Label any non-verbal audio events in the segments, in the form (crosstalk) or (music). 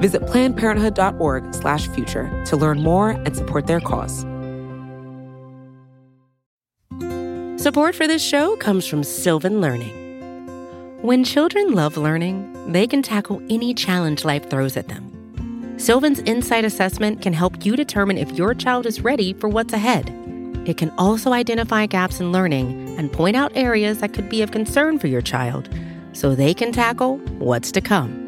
Visit plannedparenthood.org/future to learn more and support their cause. Support for this show comes from Sylvan Learning. When children love learning, they can tackle any challenge life throws at them. Sylvan's Insight Assessment can help you determine if your child is ready for what's ahead. It can also identify gaps in learning and point out areas that could be of concern for your child so they can tackle what's to come.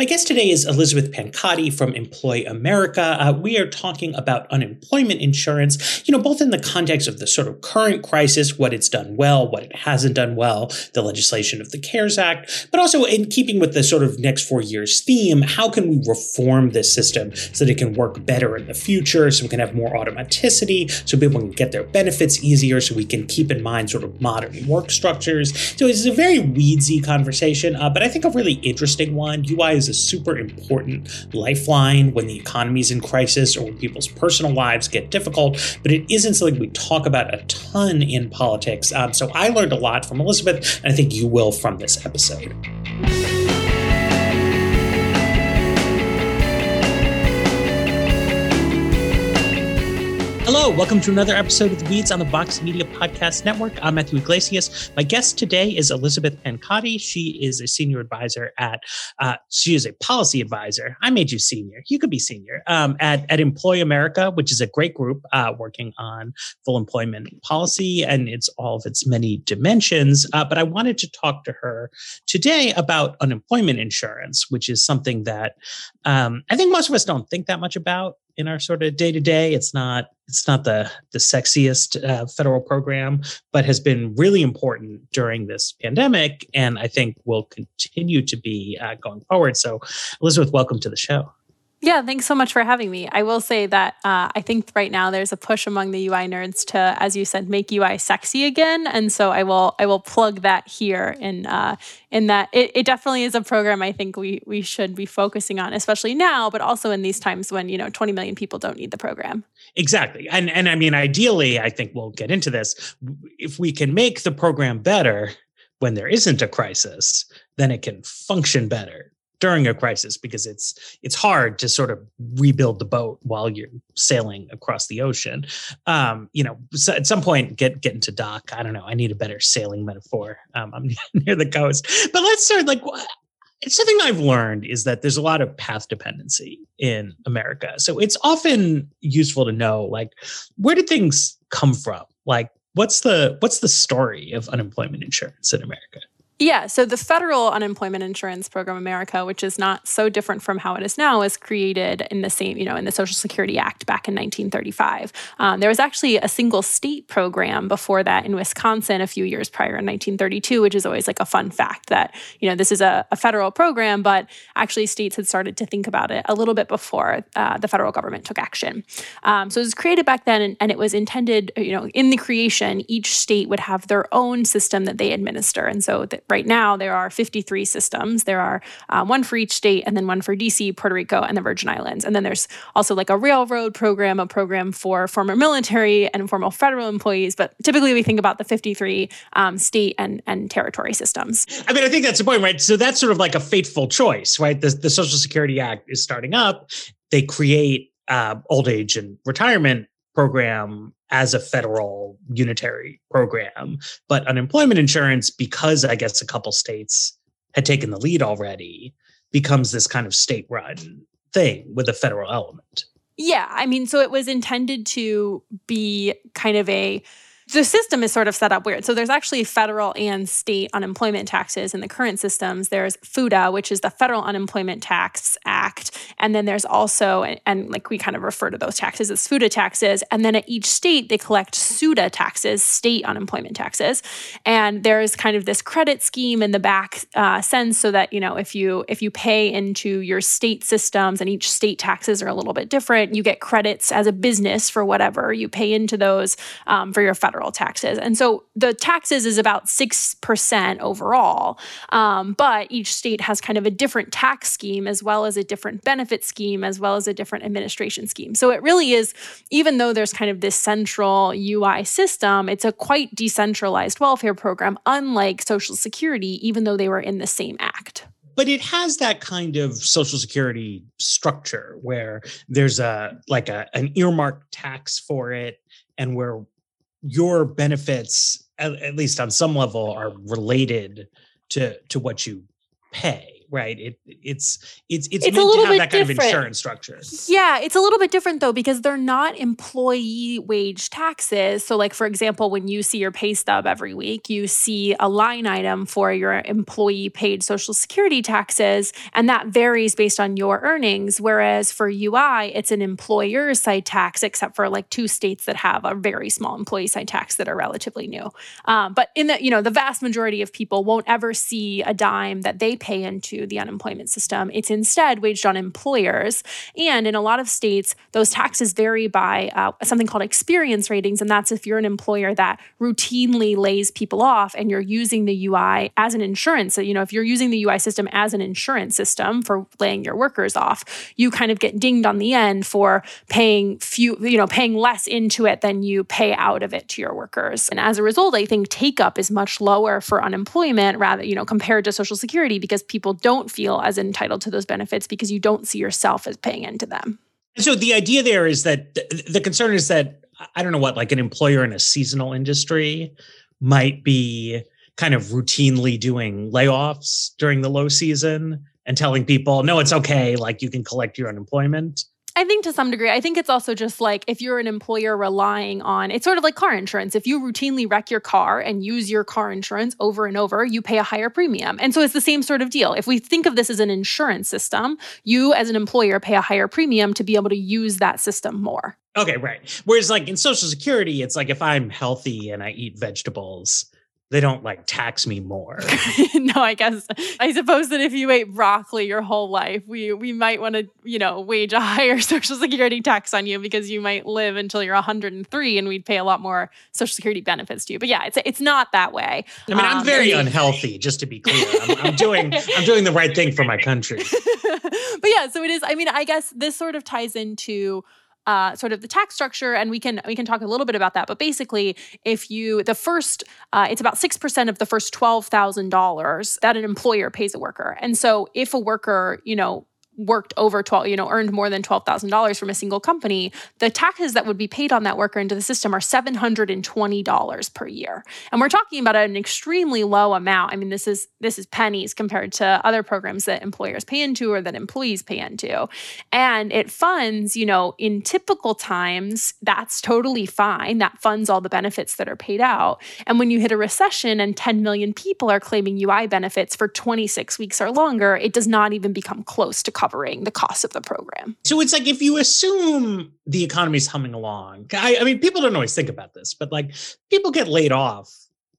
My guest today is Elizabeth Pancotti from Employ America. Uh, we are talking about unemployment insurance, you know, both in the context of the sort of current crisis, what it's done well, what it hasn't done well, the legislation of the CARES Act, but also in keeping with the sort of next four years theme, how can we reform this system so that it can work better in the future, so we can have more automaticity, so people can get their benefits easier, so we can keep in mind sort of modern work structures. So it's a very weedsy conversation, uh, but I think a really interesting one. UI is a super important lifeline when the economy is in crisis or when people's personal lives get difficult, but it isn't something we talk about a ton in politics. Um, so I learned a lot from Elizabeth, and I think you will from this episode. Hello, welcome to another episode of The Weeds on the Vox Media Podcast Network. I'm Matthew Yglesias. My guest today is Elizabeth Pancotti. She is a senior advisor at, uh, she is a policy advisor. I made you senior. You could be senior um, at, at Employ America, which is a great group uh, working on full employment policy and it's all of its many dimensions. Uh, but I wanted to talk to her today about unemployment insurance, which is something that um, I think most of us don't think that much about in our sort of day to day. It's not it's not the the sexiest uh, federal program, but has been really important during this pandemic, and I think will continue to be uh, going forward. So, Elizabeth, welcome to the show. Yeah, thanks so much for having me. I will say that uh, I think right now there's a push among the UI nerds to, as you said, make UI sexy again, and so I will I will plug that here in uh, in that it, it definitely is a program I think we we should be focusing on, especially now, but also in these times when you know 20 million people don't need the program. Exactly, and and I mean, ideally, I think we'll get into this. If we can make the program better when there isn't a crisis, then it can function better during a crisis because it's it's hard to sort of rebuild the boat while you're sailing across the ocean. Um, you know, so at some point get get into dock. I don't know. I need a better sailing metaphor. Um, I'm (laughs) near the coast, but let's start like. It's something I've learned is that there's a lot of path dependency in America. So it's often useful to know like where did things come from? Like what's the what's the story of unemployment insurance in America? Yeah, so the federal unemployment insurance program America, which is not so different from how it is now, was created in the same, you know, in the Social Security Act back in 1935. Um, there was actually a single state program before that in Wisconsin a few years prior in 1932, which is always like a fun fact that, you know, this is a, a federal program, but actually states had started to think about it a little bit before uh, the federal government took action. Um, so it was created back then, and, and it was intended, you know, in the creation, each state would have their own system that they administer. And so that right now there are 53 systems. There are um, one for each state, and then one for DC, Puerto Rico, and the Virgin Islands. And then there's also like a railroad program, a program for former military and former federal employees. But typically we think about the 53 um, state and, and territory systems. I mean, I think that's the point, right? So that's sort of like a fateful choice, right? The, the Social Security Act is starting up. They create uh, old age and retirement program as a federal unitary program. But unemployment insurance, because I guess a couple states had taken the lead already, becomes this kind of state run thing with a federal element. Yeah. I mean, so it was intended to be kind of a the system is sort of set up weird. So there's actually federal and state unemployment taxes in the current systems. There's FUTA, which is the Federal Unemployment Tax Act, and then there's also and, and like we kind of refer to those taxes as FUTA taxes. And then at each state they collect SUTA taxes, state unemployment taxes, and there's kind of this credit scheme in the back uh, sense so that you know if you if you pay into your state systems and each state taxes are a little bit different, you get credits as a business for whatever you pay into those um, for your federal federal taxes. And so the taxes is about 6% overall. Um, but each state has kind of a different tax scheme as well as a different benefit scheme as well as a different administration scheme. So it really is, even though there's kind of this central UI system, it's a quite decentralized welfare program, unlike Social Security, even though they were in the same act but it has that kind of social security structure where there's a like a an earmarked tax for it and where your benefits at, at, least on some level are related to to what you pay right? It it's it's it's, it's a little bit that different. kind of insurance structure. Yeah, it's a little bit different though because they're not employee wage taxes. So, like for example, when you see your pay stub every week, you see a line item for your employee paid Social Security taxes, and that varies based on your earnings. Whereas for UI, it's an employer side tax, except for like two states that have a very small employee side tax that are relatively new. Um, but in the you know the vast majority of people won't ever see a dime that they pay into the unemployment system. It's instead waged on employers. And in a lot of states, those taxes vary by uh, something called experience ratings. And that's if you're an employer that routinely lays people off and you're using the UI as an insurance. So, you know, if you're using the UI system as an insurance system for laying your workers off, you kind of get dinged on the end for paying few, you know, paying less into it than you pay out of it to your workers. And as a result, I think take up is much lower for unemployment rather, you know, compared to Social Security because people don't don't feel as entitled to those benefits because you don't see yourself as paying into them. So the idea there is that the concern is that I don't know what like an employer in a seasonal industry might be kind of routinely doing layoffs during the low season and telling people no it's okay like you can collect your unemployment I think to some degree, I think it's also just like if you're an employer relying on it's sort of like car insurance. If you routinely wreck your car and use your car insurance over and over, you pay a higher premium. And so it's the same sort of deal. If we think of this as an insurance system, you as an employer pay a higher premium to be able to use that system more. Okay, right. Whereas like in Social Security, it's like if I'm healthy and I eat vegetables, they don't like tax me more. (laughs) no, I guess I suppose that if you ate broccoli your whole life, we we might want to, you know, wage a (laughs) higher social security tax on you because you might live until you're 103 and we'd pay a lot more social security benefits to you. But yeah, it's it's not that way. I mean, um, I'm very unhealthy, just to be clear. I'm, I'm doing (laughs) I'm doing the right thing for my country. but yeah, so it is. I mean, I guess this sort of ties into uh, sort of the tax structure, and we can we can talk a little bit about that. But basically, if you the first, uh, it's about six percent of the first twelve thousand dollars that an employer pays a worker, and so if a worker, you know, worked over 12, you know, earned more than $12,000 from a single company, the taxes that would be paid on that worker into the system are $720 per year. And we're talking about an extremely low amount. I mean, this is this is pennies compared to other programs that employers pay into or that employees pay into. And it funds, you know, in typical times, that's totally fine. That funds all the benefits that are paid out. And when you hit a recession and 10 million people are claiming UI benefits for 26 weeks or longer, it does not even become close to covering the cost of the program. So it's like if you assume the economy's humming along, I, I mean, people don't always think about this, but like people get laid off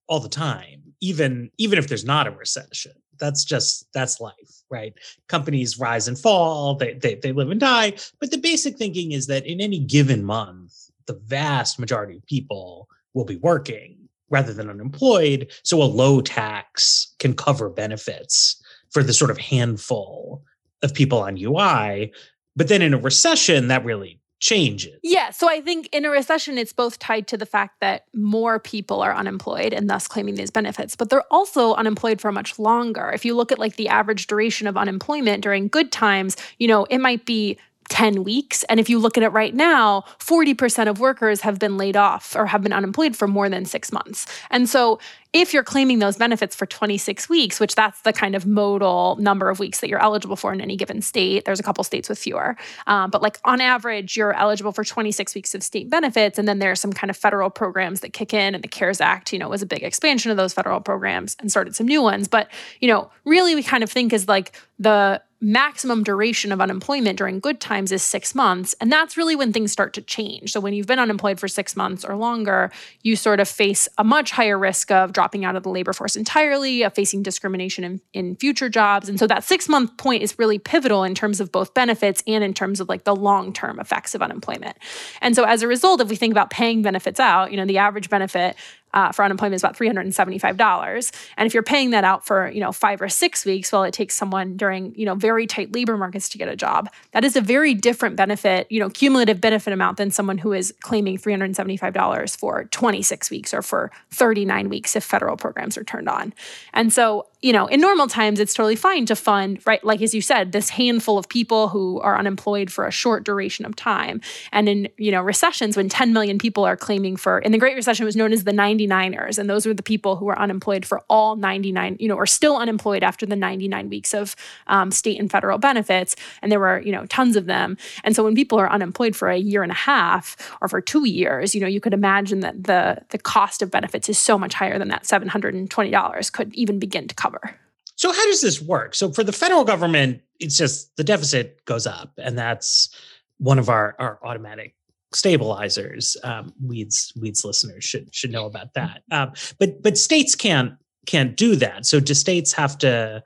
all the time, even even if there's not a recession. That's just that's life, right? Companies rise and fall, they, they they live and die. But the basic thinking is that in any given month, the vast majority of people will be working rather than unemployed. So a low tax can cover benefits for the sort of handful of people on UI. But then in a recession, that really changes. Yeah. So I think in a recession, it's both tied to the fact that more people are unemployed and thus claiming these benefits, but they're also unemployed for much longer. If you look at like the average duration of unemployment during good times, you know, it might be 10 weeks. And if you look at it right now, 40% of workers have been laid off or have been unemployed for more than six months. And so if you're claiming those benefits for 26 weeks, which that's the kind of modal number of weeks that you're eligible for in any given state, there's a couple states with fewer. Um, but like on average, you're eligible for 26 weeks of state benefits. And then there are some kind of federal programs that kick in. And the CARES Act, you know, was a big expansion of those federal programs and started some new ones. But, you know, really we kind of think is like the maximum duration of unemployment during good times is six months. And that's really when things start to change. So when you've been unemployed for six months or longer, you sort of face a much higher risk of dropping out of the labor force entirely, of facing discrimination in, in future jobs. And so that six month point is really pivotal in terms of both benefits and in terms of like the long term effects of unemployment. And so as a result, if we think about paying benefits out, you know, the average benefit uh, for unemployment is about $375 and if you're paying that out for you know five or six weeks well it takes someone during you know very tight labor markets to get a job that is a very different benefit you know cumulative benefit amount than someone who is claiming $375 for 26 weeks or for 39 weeks if federal programs are turned on and so you know, in normal times, it's totally fine to fund, right? Like, as you said, this handful of people who are unemployed for a short duration of time. And in, you know, recessions, when 10 million people are claiming for, in the Great Recession, was known as the 99ers. And those were the people who were unemployed for all 99, you know, or still unemployed after the 99 weeks of um, state and federal benefits. And there were, you know, tons of them. And so when people are unemployed for a year and a half or for two years, you know, you could imagine that the, the cost of benefits is so much higher than that $720 could even begin to cover. So how does this work? So for the federal government, it's just the deficit goes up, and that's one of our, our automatic stabilizers. Um, weeds weeds listeners should should know about that. Um, but but states can't can't do that. So do states have to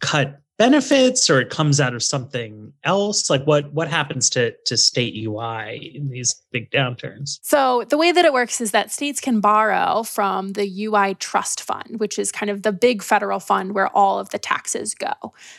cut benefits or it comes out of something else? Like what what happens to to state ui in these big downturns? So the way that it works is that states can borrow from the ui trust fund which is kind of the big federal fund where all of the taxes go.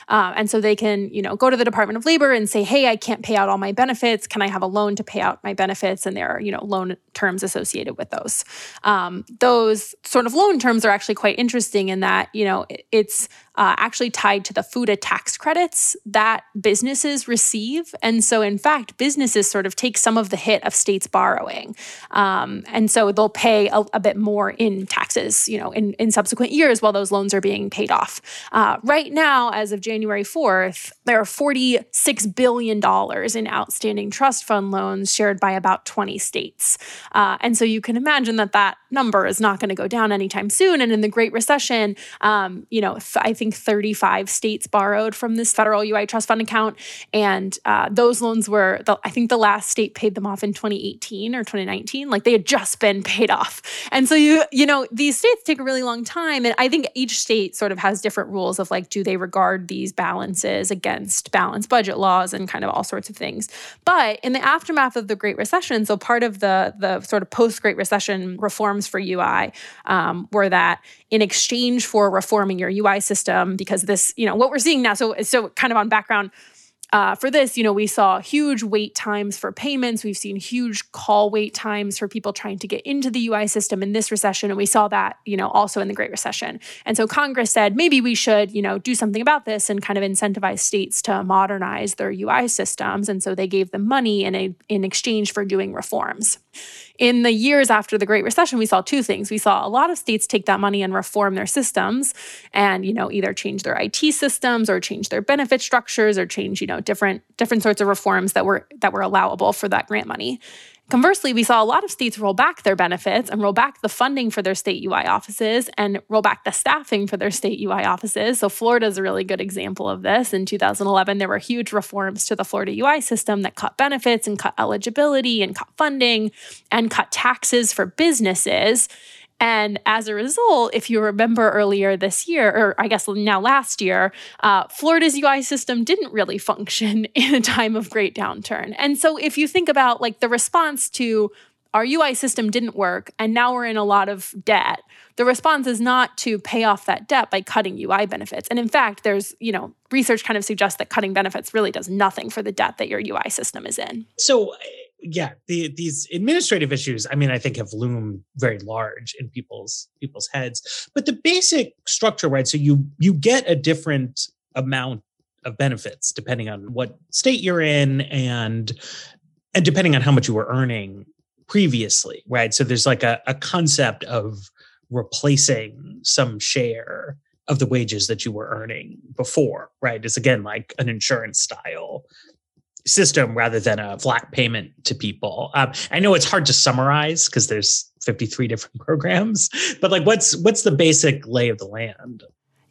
Um, and so they can you know go to the department of labor and say hey i can't pay out all my benefits. Can i have a loan to pay out my benefits? And there are you know loan terms associated with those. Um, those sort of loan terms are actually quite interesting in that you know it's uh, actually tied to the FUTA tax credits that businesses receive. And so, in fact, businesses sort of take some of the hit of states borrowing. Um, and so they'll pay a, a, bit more in taxes, you know, in, in subsequent years while those loans are being paid off. Uh, right now, as of January 4th, there are $46 billion in outstanding trust fund loans shared by about 20 states. Uh, and so you can imagine that that number is not going to go down anytime soon. And in the Great Recession, um, you know, I think think 35 states borrowed from this federal UI trust fund account. And uh, those loans were, the, I think the last state paid them off in 2018 or 2019. Like they had just been paid off. And so you, you know, these states take a really long time. And I think each state sort of has different rules of like, do they regard these balances against balanced budget laws and kind of all sorts of things. But in the aftermath of the Great Recession, so part of the the sort of post Great Recession reforms for UI um, were that in exchange for reforming your UI system, because this, you know, what we're seeing now, so so kind of on background, uh, for this, you know, we saw huge wait times for payments. We've seen huge call wait times for people trying to get into the UI system in this recession. And we saw that, you know, also in the Great Recession. And so Congress said maybe we should, you know, do something about this and kind of incentivize states to modernize their UI systems. And so they gave them money in, a, in exchange for doing reforms. In the years after the Great Recession, we saw two things. We saw a lot of states take that money and reform their systems and, you know, either change their IT systems or change their benefit structures or change, you know, different different sorts of reforms that were that were allowable for that grant money. Conversely, we saw a lot of states roll back their benefits and roll back the funding for their state UI offices and roll back the staffing for their state UI offices. So, Florida is a really good example of this. In 2011, there were huge reforms to the Florida UI system that cut benefits and cut eligibility and cut funding and cut taxes for businesses. And as a result, if you remember earlier this year, or I guess now last year, uh, Florida's UI system didn't really function (laughs) in a time of great downturn. And so if you think about like the response to our UI system didn't work and now we're in a lot of debt. The response is not to pay off that debt by cutting UI benefits. And in fact, there's, you know, research kind of suggests that cutting benefits really does nothing for the debt that your UI system is in. So yeah, the, these administrative issues, I mean, I think have loomed very large in people's people's heads. But the basic structure, right? So you you get a different amount of benefits depending on what state you're in and and depending on how much you were earning previously, right? So there's like a, a concept of replacing some share of the wages that you were earning before, right? It's again like an insurance style system rather than a flat payment to people. Um, I know it's hard to summarize because there's 53 different (laughs) programs, but like what's what's the basic lay of the land?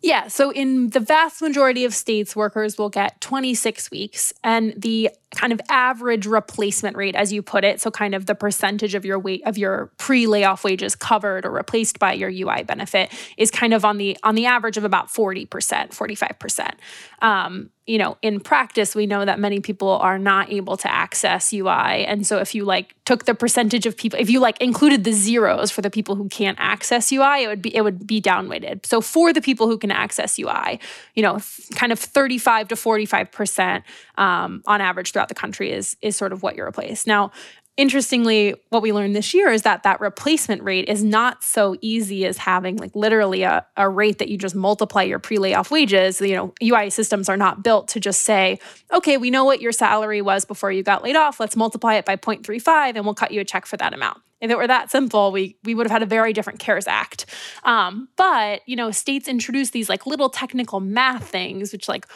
Yeah, so in the vast majority of states, workers will get 26 weeks, and the kind of average replacement rate, as you put it, so kind of the percentage of your weight of your pre-layoff wages covered or replaced by your UI benefit, is kind of on the on the average of about 40%, 45%. Um, you know, in practice, we know that many people are not able to access UI. And so if you like took the percentage of people, if you like included the zeros for the people who can't access UI, it would be it would be downweighted. So for the people who can access UI, you know, kind of 35 to 45% um, on average throughout the country is is sort of what you replace. Now, interestingly, what we learned this year is that that replacement rate is not so easy as having like literally a, a rate that you just multiply your pre-layoff wages. You know, UI systems are not built to just say, okay, we know what your salary was before you got laid off. Let's multiply it by 0.35 and we'll cut you a check for that amount. If it were that simple, we we would have had a very different CARES Act. Um, but you know, states introduce these like little technical math things, which like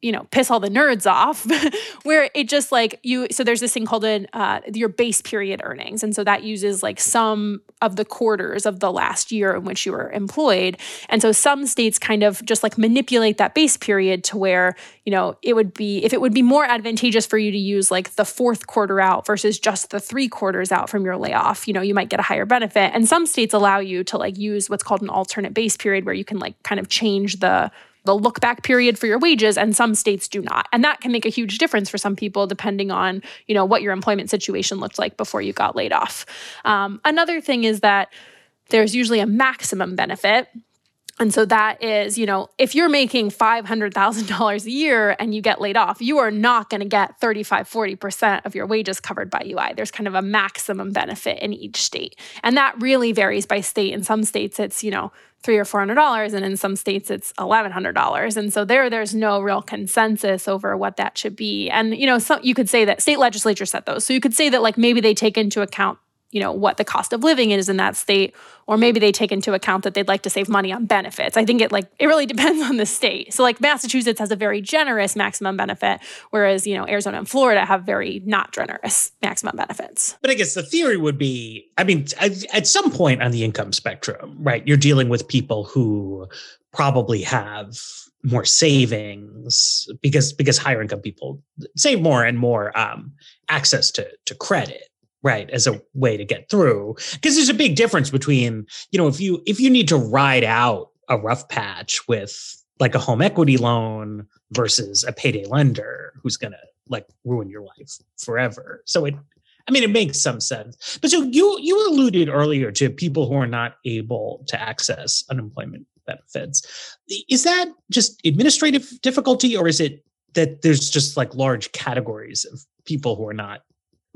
you know piss all the nerds off (laughs) where it just like you so there's this thing called an uh, your base period earnings. And so that uses like some of the quarters of the last year in which you were employed. And so some states kind of just like manipulate that base period to where you know it would be if it would be more advantageous for you to use like the fourth quarter out versus just the three quarters out from your layoff you know you might get a higher benefit. And some states allow you to like use what's called an alternate base period where you can like kind of change the the look back period for your wages and some states do not. And that can make a huge difference for some people depending on you know what your employment situation looked like before you got laid off. Um, another thing is that there's usually a maximum benefit and so that is, you know, if you're making $500,000 a year and you get laid off, you are not going to get 35, 40% of your wages covered by UI. There's kind of a maximum benefit in each state. And that really varies by state. In some states, it's, you know, three or four hundred dollars, and in some states it's eleven hundred dollars. And so there, there's no real consensus over what that should be. And you know, so you could say that state legislature set those. So you could say that like maybe they take into account you know what the cost of living is in that state or maybe they take into account that they'd like to save money on benefits. I think it like it really (laughs) depends on the state. So like massachusetts has a very generous maximum benefit whereas you know arizona and florida have very not generous maximum benefits. But i guess the theory would be i mean at some point on the income spectrum right you're dealing with people who probably have more savings because because higher income people save more and more um, access to to credit right as a way to get through because there's a big difference between you know if you if you need to ride out a rough patch with like a home equity loan versus a payday lender who's going to like ruin your life forever. So it i mean it makes some sense. But so you you alluded earlier to people who are not able to access unemployment benefits. Is that just administrative difficulty or is it that there's just like large categories of people who are not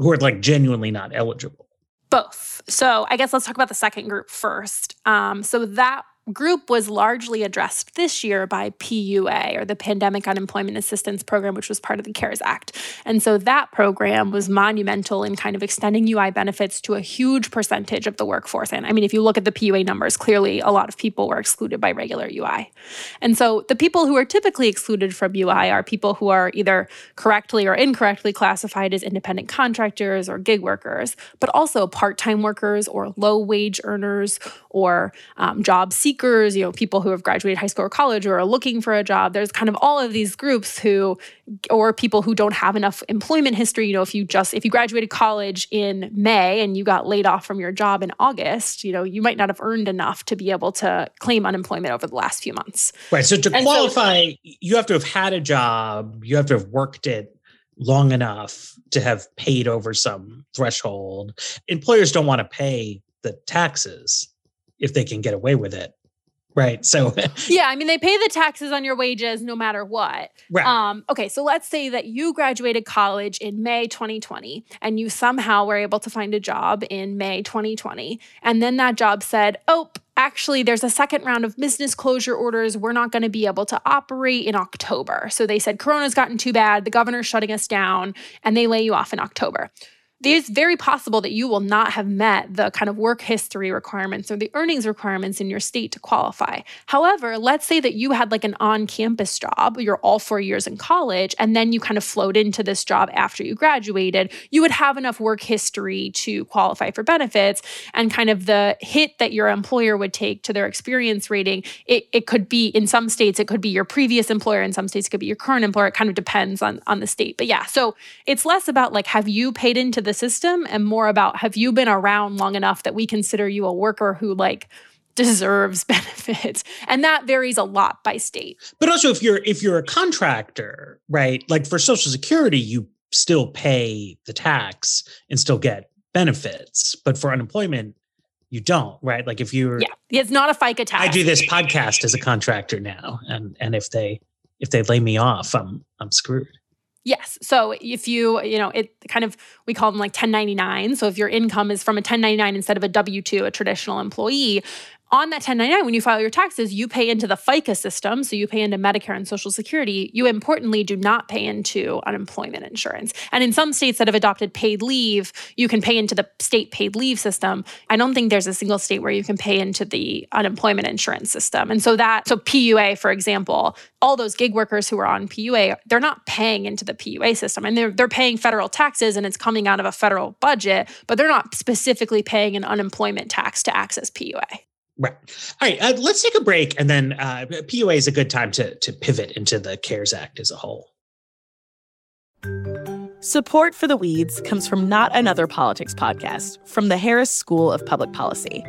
who are like genuinely not eligible? Both. So I guess let's talk about the second group first. Um, so that group was largely addressed this year by PUA, or the Pandemic Unemployment Assistance Program, which was part of the CARES Act. And so that program was monumental in kind of extending UI benefits to a huge percentage of the workforce. And I mean, if you look at the PUA numbers, clearly a lot of people were excluded by regular UI. And so the people who are typically excluded from UI are people who are either correctly or incorrectly classified as independent contractors or gig workers, but also part time workers or low wage earners or um, job seekers seekers, you know, people who have graduated high school or college or are looking for a job. There's kind of all of these groups who, or people who don't have enough employment history. You know, if you just, if you graduated college in May and you got laid off from your job in August, you know, you might not have earned enough to be able to claim unemployment over the last few months. Right. So to and qualify, so, you have to have had a job, you have to have worked it long enough to have paid over some threshold. Employers don't want to pay the taxes if they can get away with it Right. So (laughs) yeah, I mean they pay the taxes on your wages no matter what. Right. Um, okay, so let's say that you graduated college in May 2020 and you somehow were able to find a job in May 2020, and then that job said, "Oh, actually there's a second round of business closure orders. We're not going to be able to operate in October." So they said Corona's gotten too bad, the governor's shutting us down, and they lay you off in October it's very possible that you will not have met the kind of work history requirements or the earnings requirements in your state to qualify. However, let's say that you had like an on campus job, you're all four years in college, and then you kind of float into this job after you graduated, you would have enough work history to qualify for benefits. And kind of the hit that your employer would take to their experience rating, it, it could be in some states, it could be your previous employer, in some states, it could be your current employer. It kind of depends on, on the state. But yeah, so it's less about like, have you paid into the the system and more about have you been around long enough that we consider you a worker who like deserves (laughs) benefits? And that varies a lot by state. But also if you're if you're a contractor right like for social security you still pay the tax and still get benefits. But for unemployment you don't right? Like if you're yeah. It's not a fica tax. I do this podcast as a contractor now and and if they if they lay me off i'm i'm screwed Yes. So if you, you know, it kind of, we call them like 1099. So if your income is from a 1099 instead of a W 2, a traditional employee, on that 1099, when you file your taxes, you pay into the FICA system. So you pay into Medicare and Social Security. You importantly do not pay into unemployment insurance. And in some states that have adopted paid leave, you can pay into the state paid leave system. I don't think there's a single state where you can pay into the unemployment insurance system. And so that, so PUA, for example, all those gig workers who are on PUA, they're not paying into the PUA system and they're, they're paying federal taxes and it's coming out of a federal budget, but they're not specifically paying an unemployment tax to access PUA. Right. All right. Uh, let's take a break, and then uh, PUA is a good time to to pivot into the CARES Act as a whole. Support for the Weeds comes from Not Another Politics podcast from the Harris School of Public Policy.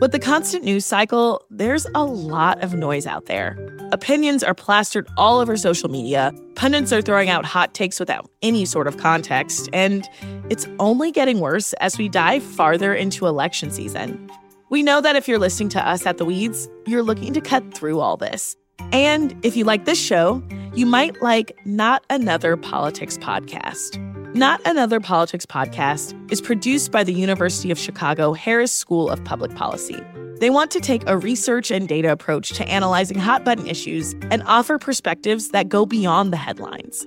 With the constant news cycle, there's a lot of noise out there. Opinions are plastered all over social media, pundits are throwing out hot takes without any sort of context, and it's only getting worse as we dive farther into election season. We know that if you're listening to us at The Weeds, you're looking to cut through all this. And if you like this show, you might like Not Another Politics Podcast. Not Another Politics Podcast is produced by the University of Chicago Harris School of Public Policy. They want to take a research and data approach to analyzing hot button issues and offer perspectives that go beyond the headlines.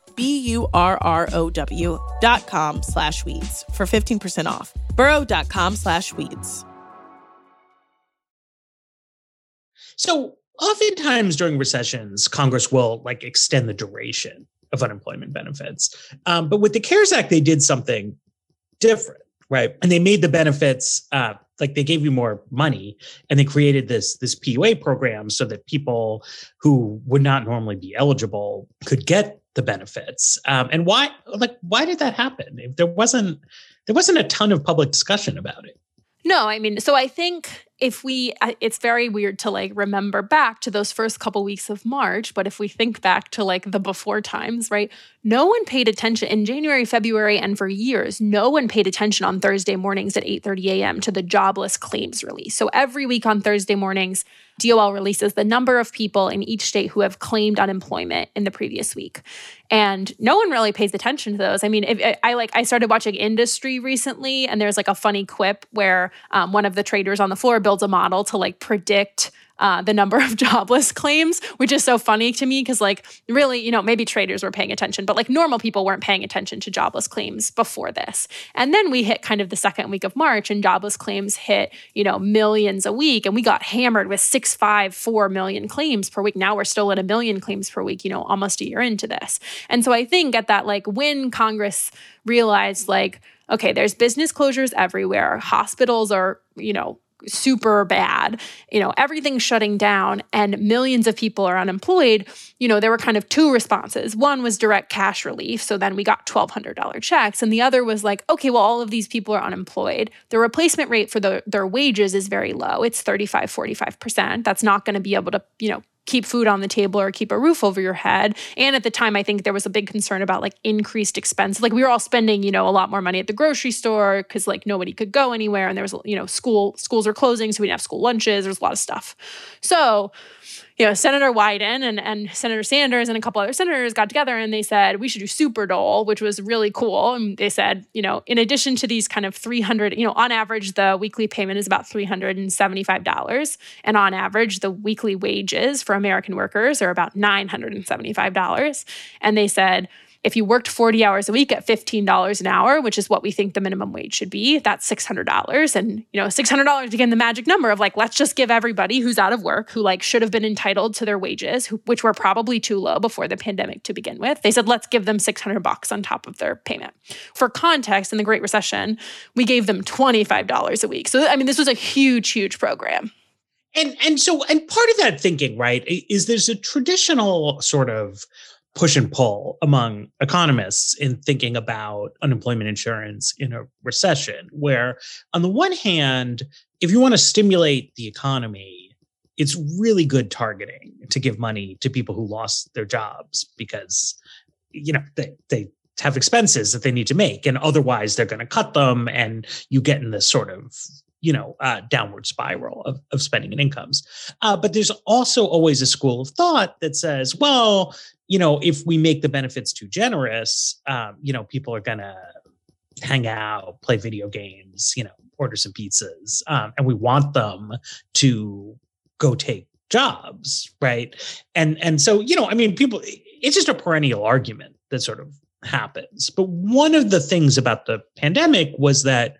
B-U-R-R-O-W dot com slash weeds for 15% off. Burrow.com slash weeds. So oftentimes during recessions, Congress will like extend the duration of unemployment benefits. Um, but with the CARES Act, they did something different, right? And they made the benefits uh, like they gave you more money, and they created this this PUA program so that people who would not normally be eligible could get the benefits. Um, and why, like, why did that happen? If there wasn't, there wasn't a ton of public discussion about it. No, I mean, so I think if we it's very weird to like remember back to those first couple weeks of March, but if we think back to like the before times, right? No one paid attention in January, February and for years, no one paid attention on Thursday mornings at 8:30 a.m. to the jobless claims release. So every week on Thursday mornings, DOL releases the number of people in each state who have claimed unemployment in the previous week. And no one really pays attention to those. I mean, if, I like I started watching Industry recently, and there's like a funny quip where um, one of the traders on the floor builds a model to like predict uh, the number of (laughs) jobless claims, which is so funny to me because, like, really, you know, maybe traders were paying attention, but like normal people weren't paying attention to jobless claims before this. And then we hit kind of the second week of March, and jobless claims hit, you know, millions a week, and we got hammered with six, five, four million claims per week. Now we're still at a million claims per week, you know, almost a year into this. And so I think at that, like, when Congress realized, like, okay, there's business closures everywhere, hospitals are, you know, super bad, you know, everything's shutting down and millions of people are unemployed, you know, there were kind of two responses. One was direct cash relief. So then we got $1,200 checks. And the other was like, okay, well, all of these people are unemployed. The replacement rate for the, their wages is very low. It's 35, 45%. That's not going to be able to, you know, keep food on the table or keep a roof over your head. And at the time, I think there was a big concern about like increased expense. Like we were all spending, you know, a lot more money at the grocery store because like nobody could go anywhere, and there was, you know, school schools are closing, so we didn't have school lunches. There's a lot of stuff. So you know, Senator Wyden and, and Senator Sanders and a couple other senators got together and they said we should do super dole, which was really cool. And they said, you know, in addition to these kind of 300, you know, on average, the weekly payment is about $375. And on average, the weekly wages for American workers are about $975. And they said, if you worked 40 hours a week at $15 an hour, which is what we think the minimum wage should be, that's $600. And, you know, $600 again, the magic number of like, let's just give everybody who's out of work, who like should have been entitled to their wages, who, which were probably too low before the pandemic to begin with. They said, let's give them 600 bucks on top of their payment. For context, in the Great Recession, we gave them $25 a week. So, I mean, this was a huge, huge program. And and so and part of that thinking, right, is there's a traditional sort of push and pull among economists in thinking about unemployment insurance in a recession, where, on the one hand, if you want to stimulate the economy, it's really good targeting to give money to people who lost their jobs because, you know, they, they have expenses that they need to make and otherwise they're going to cut them and you get in this sort of you know uh, downward spiral of, of spending and incomes. Uh, but there's also always a school of thought that says well you know if we make the benefits too generous um, you know people are gonna hang out play video games you know order some pizzas um, and we want them to go take jobs right? And and so you know i mean people it's just a perennial argument that sort of happens. But one of the things about the pandemic was that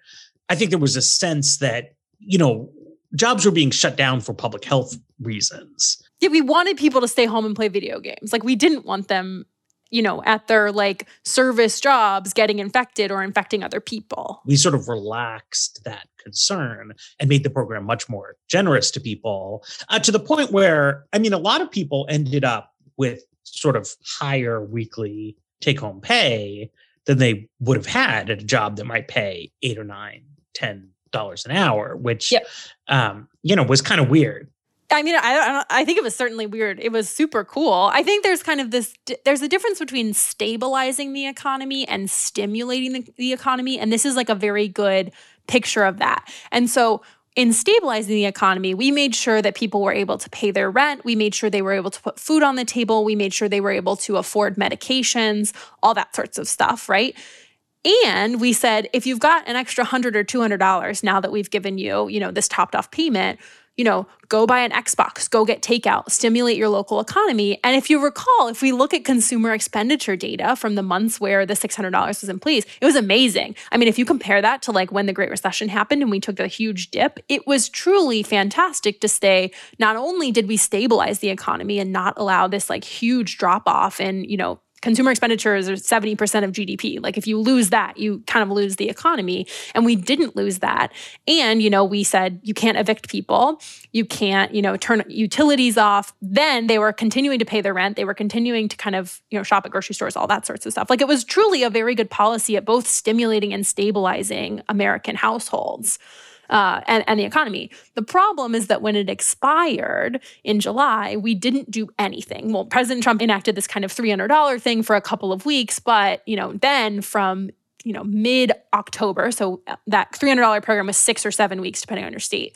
I think there was a sense that, you know, jobs were being shut down for public health reasons. Yeah, we wanted people to stay home and play video games. Like we didn't want them, you know, at their like service jobs getting infected or infecting other people. We sort of relaxed that concern and made the program much more generous to people uh, to the point where, I mean, a lot of people ended up with sort of higher weekly take home pay than they would have had at a job that might pay eight or nine ten dollars an hour, which yep. um, you know was kind of weird. I mean, I, I think it was certainly weird. It was super cool. I think there's kind of this. There's a difference between stabilizing the economy and stimulating the, the economy, and this is like a very good picture of that. And so in stabilizing the economy, we made sure that people were able to pay their rent. We made sure they were able to put food on the table. We made sure they were able to afford medications, all that sorts of stuff, right? And we said, if you've got an extra hundred or two hundred dollars now that we've given you, you know, this topped off payment, you know, go buy an Xbox, go get takeout, stimulate your local economy. And if you recall, if we look at consumer expenditure data from the months where the $600 was in place, it was amazing. I mean, if you compare that to like when the Great Recession happened and we took a huge dip, it was truly fantastic to say not only did we stabilize the economy and not allow this like huge drop off in, you know, consumer expenditures are 70% of GDP. Like if you lose that, you kind of lose the economy. And we didn't lose that. And, you know, we said you can't evict people, you can't, you know, turn utilities off. Then they were continuing to pay their rent. They were continuing to kind of, you know, shop at grocery stores, all that sorts of stuff. Like it was truly a very good policy at both stimulating and stabilizing American households. Uh, and, and the economy. The problem is that when it expired in July, we didn't do anything. Well, President Trump enacted this kind of $300 thing for a couple of weeks, but you know, then from you know mid October, so uh, that $300 program was six or seven weeks, depending on your state.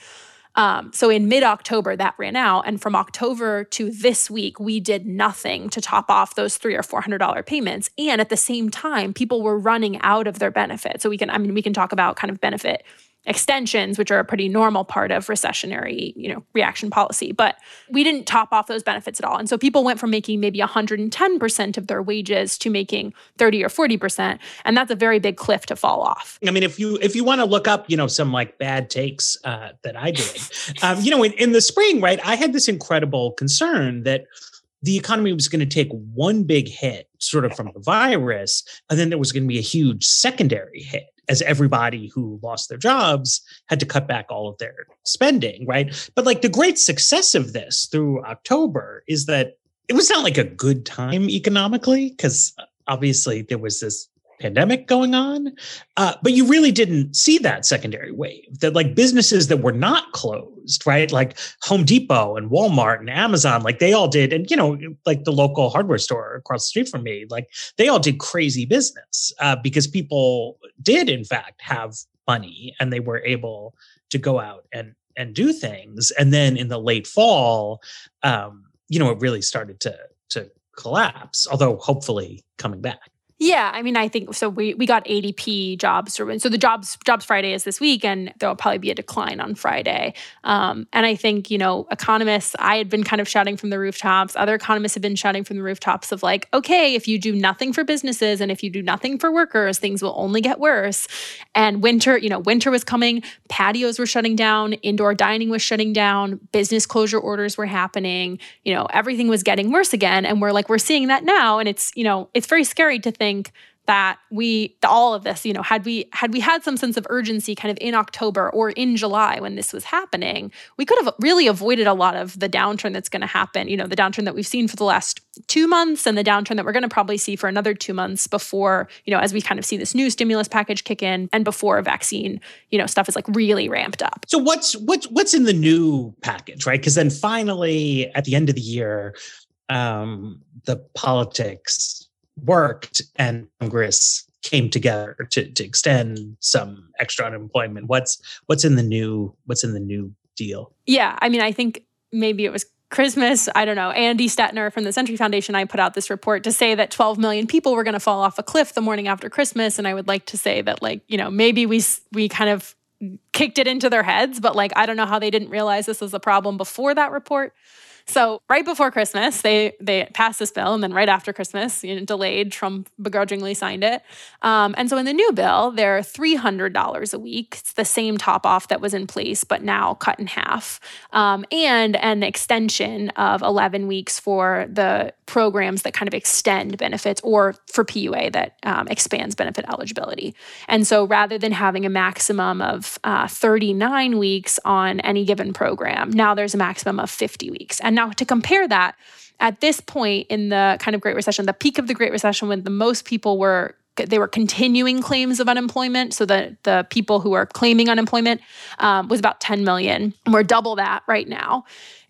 Um, so in mid October, that ran out. And from October to this week, we did nothing to top off those three or four hundred dollar payments. And at the same time, people were running out of their benefit. So we can, I mean, we can talk about kind of benefit extensions, which are a pretty normal part of recessionary, you know, reaction policy. But we didn't top off those benefits at all. And so people went from making maybe 110% of their wages to making 30 or 40%. And that's a very big cliff to fall off. I mean, if you if you want to look up, you know, some like bad takes uh, that I did, um, you know, in, in the spring, right, I had this incredible concern that the economy was going to take one big hit sort of from the virus and then there was going to be a huge secondary hit as everybody who lost their jobs had to cut back all of their spending, right? But like the great success of this through October is that it was not like a good time economically because uh, obviously there was this pandemic going on. Uh, but you really didn't see that secondary wave that like businesses that were not closed, right? Like Home Depot and Walmart and Amazon, like they all did. And, you know, like the local hardware store across the street from me, like they all did crazy business uh, because people did, in fact, have money and they were able to go out and and do things. And then in the late fall, um, you know, it really started to to collapse, although hopefully coming back. Yeah, I mean, I think so. We we got ADP jobs, so the jobs jobs Friday is this week, and there will probably be a decline on Friday. Um, and I think you know, economists, I had been kind of shouting from the rooftops. Other economists have been shouting from the rooftops of like, okay, if you do nothing for businesses and if you do nothing for workers, things will only get worse. And winter, you know, winter was coming. Patios were shutting down. Indoor dining was shutting down. Business closure orders were happening. You know, everything was getting worse again. And we're like, we're seeing that now, and it's you know, it's very scary to think think that we all of this you know had we had we had some sense of urgency kind of in october or in july when this was happening we could have really avoided a lot of the downturn that's going to happen you know the downturn that we've seen for the last two months and the downturn that we're going to probably see for another two months before you know as we kind of see this new stimulus package kick in and before a vaccine you know stuff is like really ramped up. So what's what's what's in the new package right? Because then finally at the end of the year um the politics worked and Congress came together to, to extend some extra unemployment. What's what's in the new what's in the new deal? Yeah, I mean, I think maybe it was Christmas, I don't know, Andy Stettner from the Century Foundation, I put out this report to say that 12 million people were going to fall off a cliff the morning after Christmas. And I would like to say that, like, you know, maybe we, we kind of kicked it into their heads, but like, I don't know how they didn't realize this was a problem before that report. So right before Christmas, they they passed this bill, and then right after Christmas, you know, delayed. Trump begrudgingly signed it. Um, and so in the new bill, they're three hundred dollars a week. It's the same top off that was in place, but now cut in half, um, and an extension of eleven weeks for the programs that kind of extend benefits, or for PUA that um, expands benefit eligibility. And so rather than having a maximum of uh, thirty nine weeks on any given program, now there's a maximum of fifty weeks. And now to compare that, at this point in the kind of Great Recession, the peak of the Great Recession, when the most people were they were continuing claims of unemployment. So the the people who are claiming unemployment um, was about 10 million. We're double that right now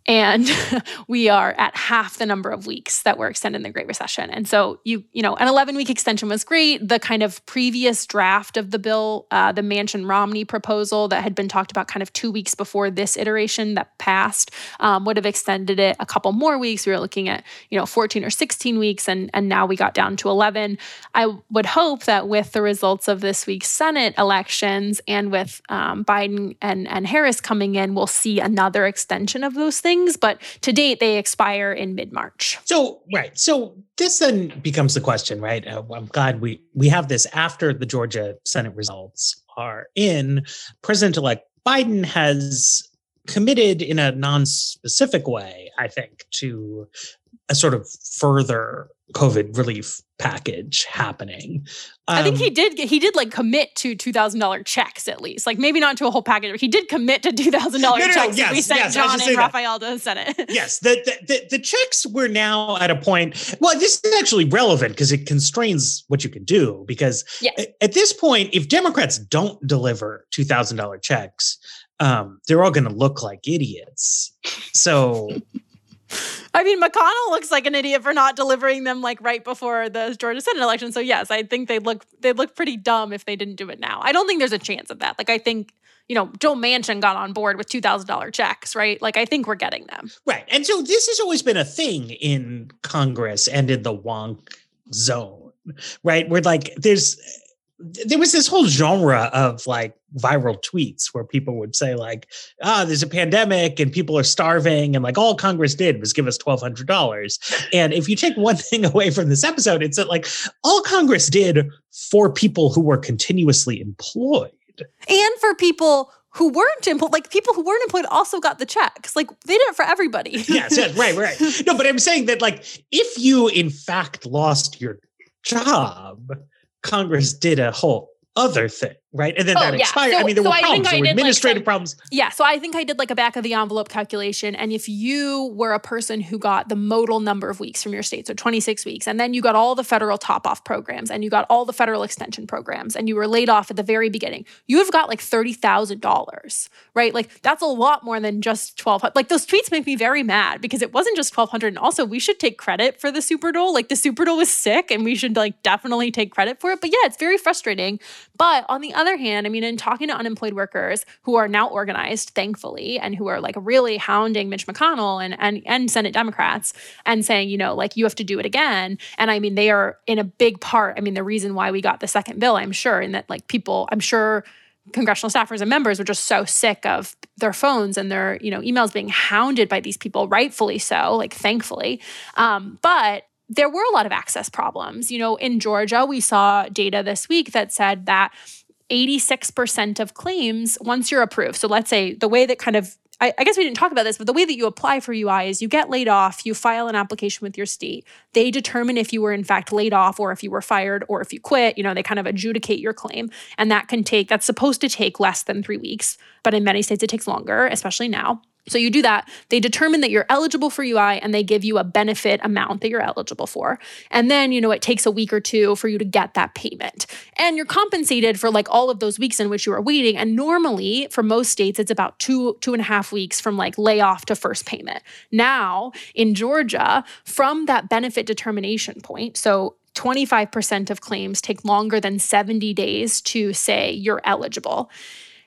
and (laughs) we are at half the number of weeks that were extended in the great recession. And so you you know an 11 week extension was great. The kind of previous draft of the bill uh, the manchin romney proposal that had been talked about kind of two weeks before this iteration that passed um, would have extended it a couple more weeks. We were looking at you know 14 or 16 weeks and and now we got down to 11 i would hope that with the results of this week's senate elections and with um, biden and and harris coming in we'll see another extension of those things things, but to date, they expire in mid March. So, right. So, this then becomes the question, right? Uh, I'm glad we, we have this after the Georgia Senate results are in. President elect Biden has committed in a non specific way, I think, to a sort of further COVID relief package happening. Um, I think he um, did. He did like commit to two thousand dollar checks at least. Like maybe not to a whole package, but he did commit to two thousand no, no, checks. No, yes, we sent yes, Jon and Raphael to the Senate. yes, the, the, the the checks were now at a point. Well, this is actually relevant because it constrains what you can do. Because yes. at this point, if Democrats don't deliver two thousand dollar checks, um, they're all going to look like idiots. So I mean, McConnell looks like an idiot for not delivering them like right before the Georgia Senate election. So yes, I think they look they look pretty dumb if they didn't do it now. I don't think there's a chance of that. Like I think you know, Joe Manchin got on board with two thousand dollar checks, right? Like I think we're getting them. Right. And so this has always been a thing in Congress and in the wonk zone, right? Where like there's there was this whole genre of like viral tweets where people would say like ah there's a pandemic and people are starving and like all congress did was give us $1200 and if you take one (laughs) thing away from this episode it's that like all congress did for people who were continuously employed and for people who weren't employed, like people who weren't employed also got the checks. Like they did it for everybody. (laughs) yes, yes, right, right. No, but I'm saying that like if you in fact lost your job, Congress did a whole other thing, right? And then oh, that yeah. expired. So, I mean, there so were problems, there were administrative like some, problems. Yeah. So I think I did like a back of the envelope calculation. And if you were a person who got the modal number of weeks from your state, so 26 weeks, and then you got all the federal top off programs and you got all the federal extension programs and you were laid off at the very beginning, you have got like $30,000, right? Like that's a lot more than just 1200. Like those tweets make me very mad because it wasn't just 1200. And also, we should take credit for the Super Dole. Like the Super Dole was sick and we should like definitely take credit for it. But yeah, it's very frustrating. But on the other other hand, I mean, in talking to unemployed workers who are now organized, thankfully, and who are like really hounding Mitch McConnell and and and Senate Democrats and saying, you know, like you have to do it again. And I mean, they are in a big part. I mean, the reason why we got the second bill, I'm sure, in that like people, I'm sure congressional staffers and members were just so sick of their phones and their you know emails being hounded by these people rightfully so like thankfully um, but there were a lot of access problems you know in georgia we saw data this week that said that 86% of claims once you're approved. So let's say the way that kind of I, I, guess we didn't talk about this, but the way that you apply for UI is you get laid off, you file an application with your state. They determine if you were in fact laid off or if you were fired or if you quit. You know, they kind of adjudicate your claim. And that can take, that's supposed to take less than three weeks, but in many states it takes longer, especially now. So you do that. They determine that you're eligible for UI and they give you a benefit amount that you're eligible for. And then, you know, it takes a week or two for you to get that payment. And you're compensated for like all of those weeks in which you are waiting. And normally for most states, it's about two, two and a half weeks from like layoff to first payment. Now in Georgia, from that benefit determination point, so 25% of claims take longer than 70 days to say you're eligible.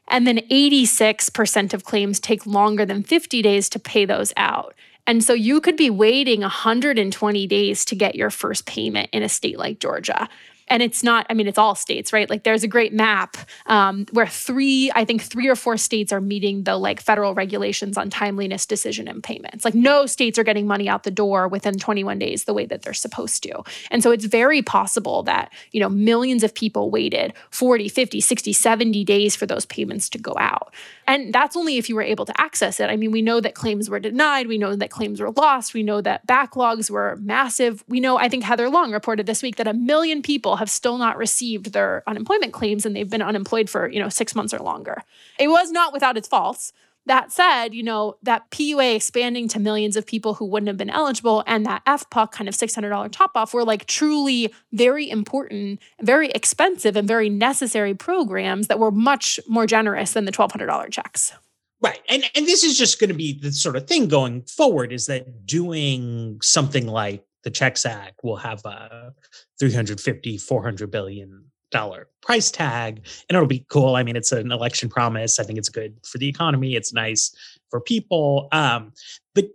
And then 86% of claims take longer than 50 days to pay those out. And so you could be waiting 120 days to get your first payment in a state like Georgia and it's not i mean it's all states right? Like there's a great map um, where three i think three or four states are meeting the like federal regulations on timeliness decision and payments. Like no states are getting money out the door within 21 days the way that they're supposed to. And so it's very possible that you know millions of people waited 40 50 60 70 days for those payments to go out. And that's only if you were able to access it. I mean we know that claims were denied. We know that claims were lost. We know that backlogs were massive. We know i think heather long reported this week that a million people have still not received their unemployment claims and they've been unemployed for, you know, 6 months or longer. It was not without its faults. That said, you know, that PUA expanding to millions of people who wouldn't have been eligible and that FPUC kind of $600 top off were like truly very important, very expensive, and very necessary programs that were much more generous than the $1,200 checks. Right. And and this is just going to be the sort of thing going forward is that doing something like the Checks Act will have a 350, 400 billion dollar price tag and it'll be cool. I mean, it's an election promise. I think it's good for the economy. It's nice for people. Um, but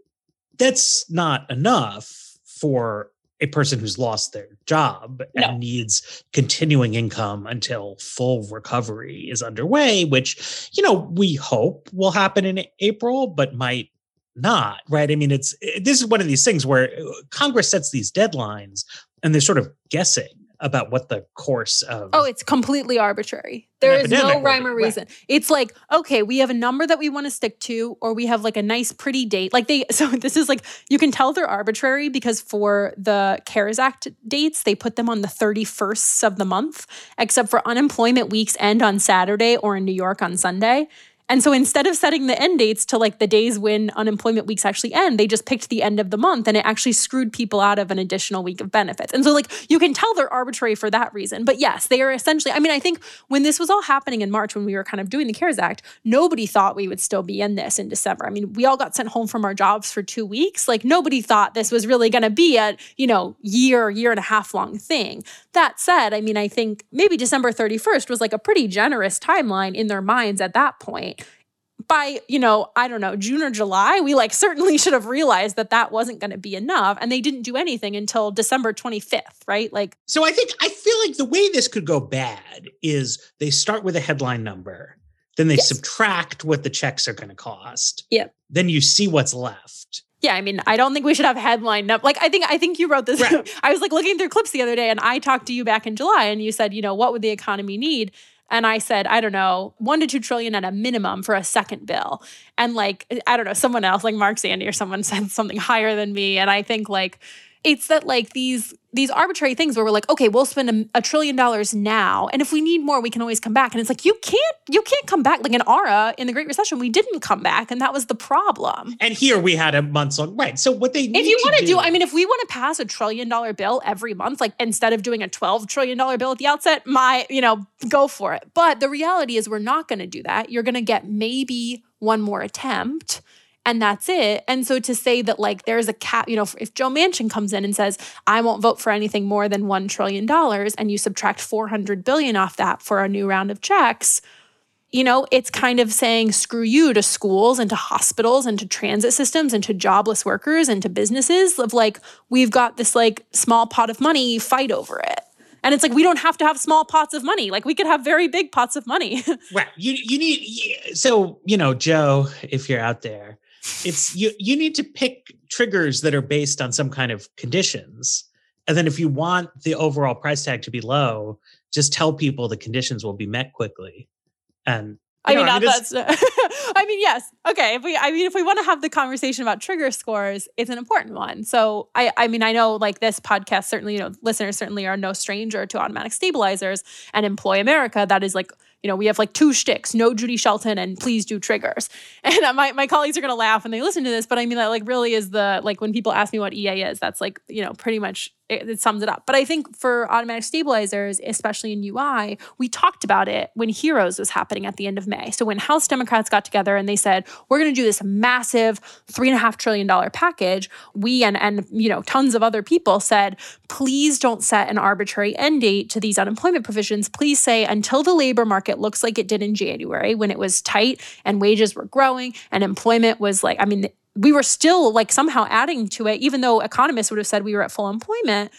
that's not enough for a person who's lost their job no. and needs continuing income until full recovery is underway, which, you know, we hope will happen in April, but might not, right? I mean, it's it, this is one of these things where uh, Congress sets these deadlines and they're sort of guessing about what the course of Oh, it's completely arbitrary. There is no rhyme or be, right. reason. It's like, okay, we have a number that we want to stick to, or we have like a nice, pretty date. Like they, (laughs) so this is like, you can tell they're arbitrary because for the CARES Act dates, they put them on the 31st of the month, except for unemployment weeks end on Saturday or in New York on Sunday. And so instead of setting the end dates to like the days when unemployment weeks actually end, they just picked the end of the month and it actually screwed people out of an additional week of benefits. And so, like, you can tell they're arbitrary for that reason. But yes, they are essentially, I mean, I think when this was all happening in March, when we were kind of doing the CARES Act, nobody thought we would still be in this in December. I mean, we all got sent home from our jobs for two weeks. Like, nobody thought this was really going to be a, you know, year, year and a half long thing. That said, I mean, I think maybe December 31st was like a pretty generous timeline in their minds at that point by you know i don't know june or july we like certainly (laughs) should have realized that that wasn't going to be enough and they didn't do anything until december 25th right like So I think I feel like the way this could go bad is they start with a headline number, then they Yes. subtract what the checks are going to cost. Yep. Then you see what's left. yeah i mean i don't think we should have headline num- like i think i think you wrote this (laughs) Right. i was like looking through clips the other day and i talked to you back in july and you said you know what would the economy need and I said, I don't know, one to two trillion at a minimum for a second bill. And like, I don't know, someone else, like Mark Zandi or someone said something higher than me. And I think like it's that like these these arbitrary things where we're like, okay, we'll spend a, a trillion dollars now, and if we need more, we can always come back. And it's like you can't you can't come back. Like in ARRA in the Great Recession, we didn't come back, and that was the problem. And here we had a months long right. So what they need If you want to do, I mean, if we want to pass a trillion dollar bill every month, like instead of doing a twelve trillion dollar bill at the outset, my you know, go for it. But the reality is, we're not going to do that. You're going to get maybe one more attempt and that's it. And so to say that like there's a cap, you know, if Joe Manchin comes in and says, I won't vote for anything more than $1 trillion, and you subtract 400 billion off that for a new round of checks, you know, it's kind of saying screw you to schools and to hospitals and to transit systems and to jobless workers and to businesses of like, we've got this like small pot of money, fight over it. And it's like we don't have to have small pots of money. Like we could have very big pots of money. (laughs) right. You you need so you know, Joe, if you're out there, it's you you need to pick triggers that are based on some kind of conditions. And then if you want the overall price tag to be low, just tell people the conditions will be met quickly. And I mean, know, not it's- that's. (laughs) I mean, yes. Okay. If we, I mean, if we want to have the conversation about trigger scores, it's an important one. So, I, I mean, I know like this podcast certainly, you know, listeners certainly are no stranger to automatic stabilizers and Employ America. That is like, you know, we have like two shticks: no Judy Shelton and please do triggers. (laughs) And uh, my my colleagues are gonna laugh when they listen to this, but I mean, that like really is the like when people ask me what EA is, that's like you know pretty much it, it sums it up. But I think for automatic stabilizers, especially in UI, we talked about it when Heroes was happening at the end of May. So when House Democrats got together and they said, we're going to do this massive three and a half trillion dollar package, we and and you know tons of other people said, please don't set an arbitrary end date to these unemployment provisions. Please say until the labor market looks like it did in January when it was tight and wages were growing and employment was like, I mean, we were still like somehow adding to it, even though economists would have said we were at full employment.